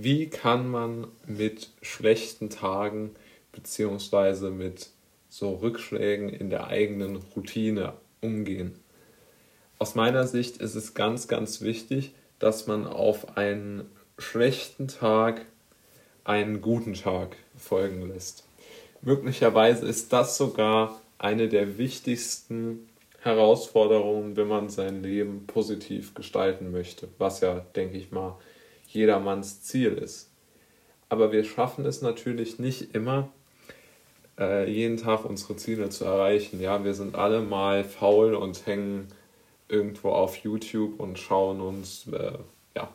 wie kann man mit schlechten Tagen beziehungsweise mit so Rückschlägen in der eigenen Routine umgehen. Aus meiner Sicht ist es ganz, ganz wichtig, dass man auf einen schlechten Tag einen guten Tag folgen lässt. Möglicherweise ist das sogar eine der wichtigsten Herausforderungen, wenn man sein Leben positiv gestalten möchte, was ja, denke ich mal, jedermanns Ziel ist. Aber wir schaffen es natürlich nicht immer, äh, jeden Tag unsere Ziele zu erreichen. Ja, wir sind alle mal faul und hängen irgendwo auf YouTube und schauen uns äh, ja,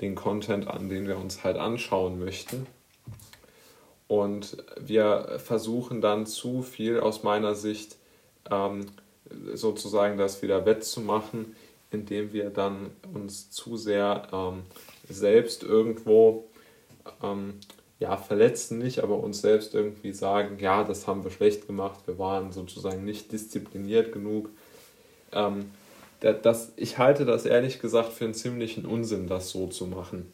den Content an, den wir uns halt anschauen möchten. Und wir versuchen dann zu viel aus meiner Sicht ähm, sozusagen das wieder wettzumachen, indem wir dann uns zu sehr ähm, selbst irgendwo ähm, ja, verletzen nicht, aber uns selbst irgendwie sagen, ja, das haben wir schlecht gemacht, wir waren sozusagen nicht diszipliniert genug. Ähm, das, ich halte das ehrlich gesagt für einen ziemlichen Unsinn, das so zu machen.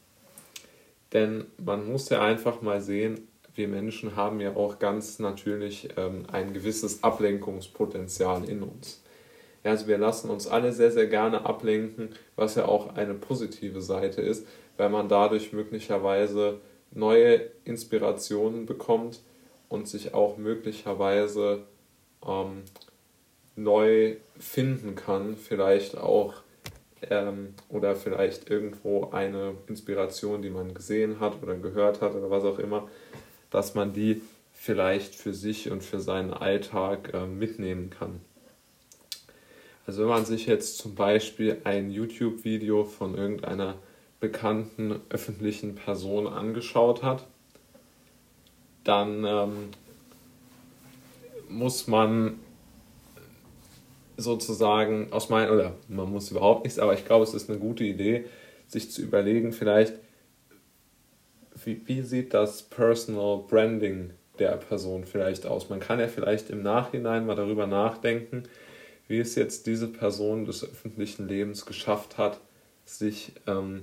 Denn man muss ja einfach mal sehen, wir Menschen haben ja auch ganz natürlich ähm, ein gewisses Ablenkungspotenzial in uns. Also wir lassen uns alle sehr, sehr gerne ablenken, was ja auch eine positive Seite ist weil man dadurch möglicherweise neue Inspirationen bekommt und sich auch möglicherweise ähm, neu finden kann, vielleicht auch ähm, oder vielleicht irgendwo eine Inspiration, die man gesehen hat oder gehört hat oder was auch immer, dass man die vielleicht für sich und für seinen Alltag äh, mitnehmen kann. Also wenn man sich jetzt zum Beispiel ein YouTube-Video von irgendeiner bekannten öffentlichen Person angeschaut hat, dann ähm, muss man sozusagen aus meinen, oder man muss überhaupt nichts, aber ich glaube, es ist eine gute Idee, sich zu überlegen, vielleicht, wie, wie sieht das Personal Branding der Person vielleicht aus? Man kann ja vielleicht im Nachhinein mal darüber nachdenken, wie es jetzt diese Person des öffentlichen Lebens geschafft hat, sich ähm,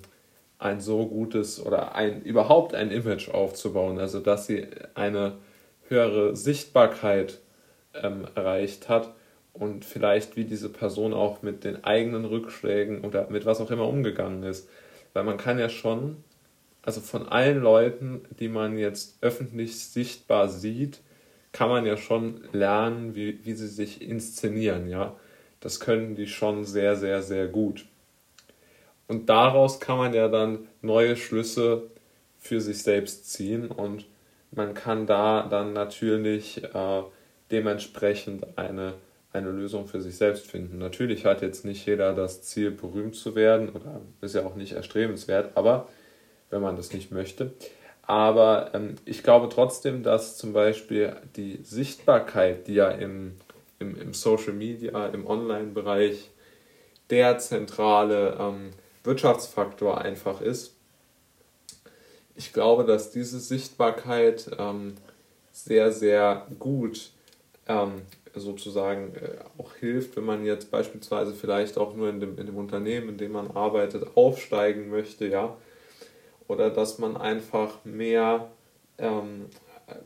ein so gutes oder ein überhaupt ein Image aufzubauen, also dass sie eine höhere Sichtbarkeit ähm, erreicht hat und vielleicht wie diese Person auch mit den eigenen Rückschlägen oder mit was auch immer umgegangen ist. Weil man kann ja schon, also von allen Leuten, die man jetzt öffentlich sichtbar sieht, kann man ja schon lernen, wie, wie sie sich inszenieren, ja. Das können die schon sehr, sehr, sehr gut. Und daraus kann man ja dann neue Schlüsse für sich selbst ziehen und man kann da dann natürlich äh, dementsprechend eine, eine Lösung für sich selbst finden. Natürlich hat jetzt nicht jeder das Ziel, berühmt zu werden oder ist ja auch nicht erstrebenswert, aber wenn man das nicht möchte. Aber ähm, ich glaube trotzdem, dass zum Beispiel die Sichtbarkeit, die ja im, im, im Social Media, im Online-Bereich der zentrale ähm, Wirtschaftsfaktor einfach ist. Ich glaube, dass diese Sichtbarkeit ähm, sehr, sehr gut ähm, sozusagen äh, auch hilft, wenn man jetzt beispielsweise vielleicht auch nur in dem, in dem Unternehmen, in dem man arbeitet, aufsteigen möchte, ja. Oder dass man einfach mehr, ähm,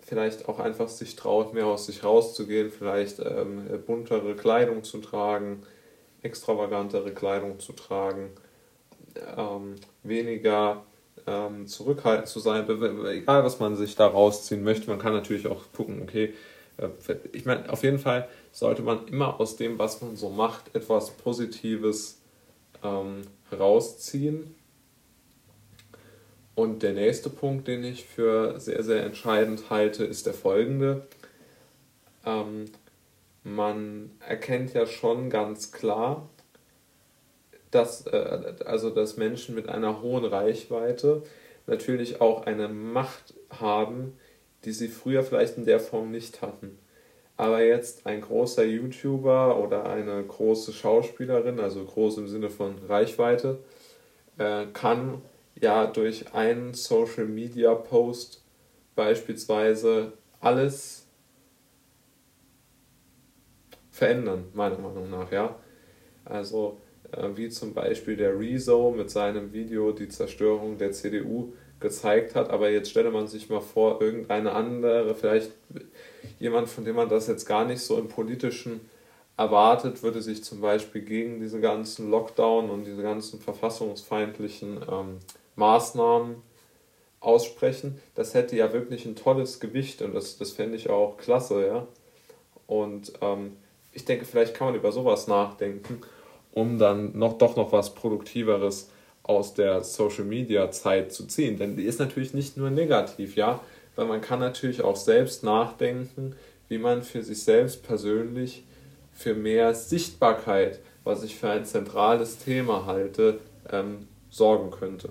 vielleicht auch einfach sich traut, mehr aus sich rauszugehen, vielleicht ähm, buntere Kleidung zu tragen, extravagantere Kleidung zu tragen ähm, weniger ähm, zurückhaltend zu sein, egal was man sich da rausziehen möchte. Man kann natürlich auch gucken, okay, äh, ich meine, auf jeden Fall sollte man immer aus dem, was man so macht, etwas Positives ähm, rausziehen. Und der nächste Punkt, den ich für sehr, sehr entscheidend halte, ist der folgende. Ähm, man erkennt ja schon ganz klar, dass, äh, also dass Menschen mit einer hohen Reichweite natürlich auch eine Macht haben, die sie früher vielleicht in der Form nicht hatten. Aber jetzt ein großer YouTuber oder eine große Schauspielerin, also groß im Sinne von Reichweite, äh, kann ja durch einen Social Media Post beispielsweise alles verändern, meiner Meinung nach, ja. Also wie zum Beispiel der Rezo mit seinem Video Die Zerstörung der CDU, gezeigt hat. Aber jetzt stelle man sich mal vor, irgendeine andere, vielleicht jemand, von dem man das jetzt gar nicht so im politischen erwartet, würde sich zum Beispiel gegen diese ganzen Lockdown und diese ganzen verfassungsfeindlichen ähm, Maßnahmen aussprechen. Das hätte ja wirklich ein tolles Gewicht und das, das fände ich auch klasse, ja. Und ähm, ich denke, vielleicht kann man über sowas nachdenken, um dann noch doch noch was Produktiveres aus der Social Media Zeit zu ziehen. Denn die ist natürlich nicht nur negativ, ja, weil man kann natürlich auch selbst nachdenken, wie man für sich selbst persönlich für mehr Sichtbarkeit, was ich für ein zentrales Thema halte, ähm, sorgen könnte.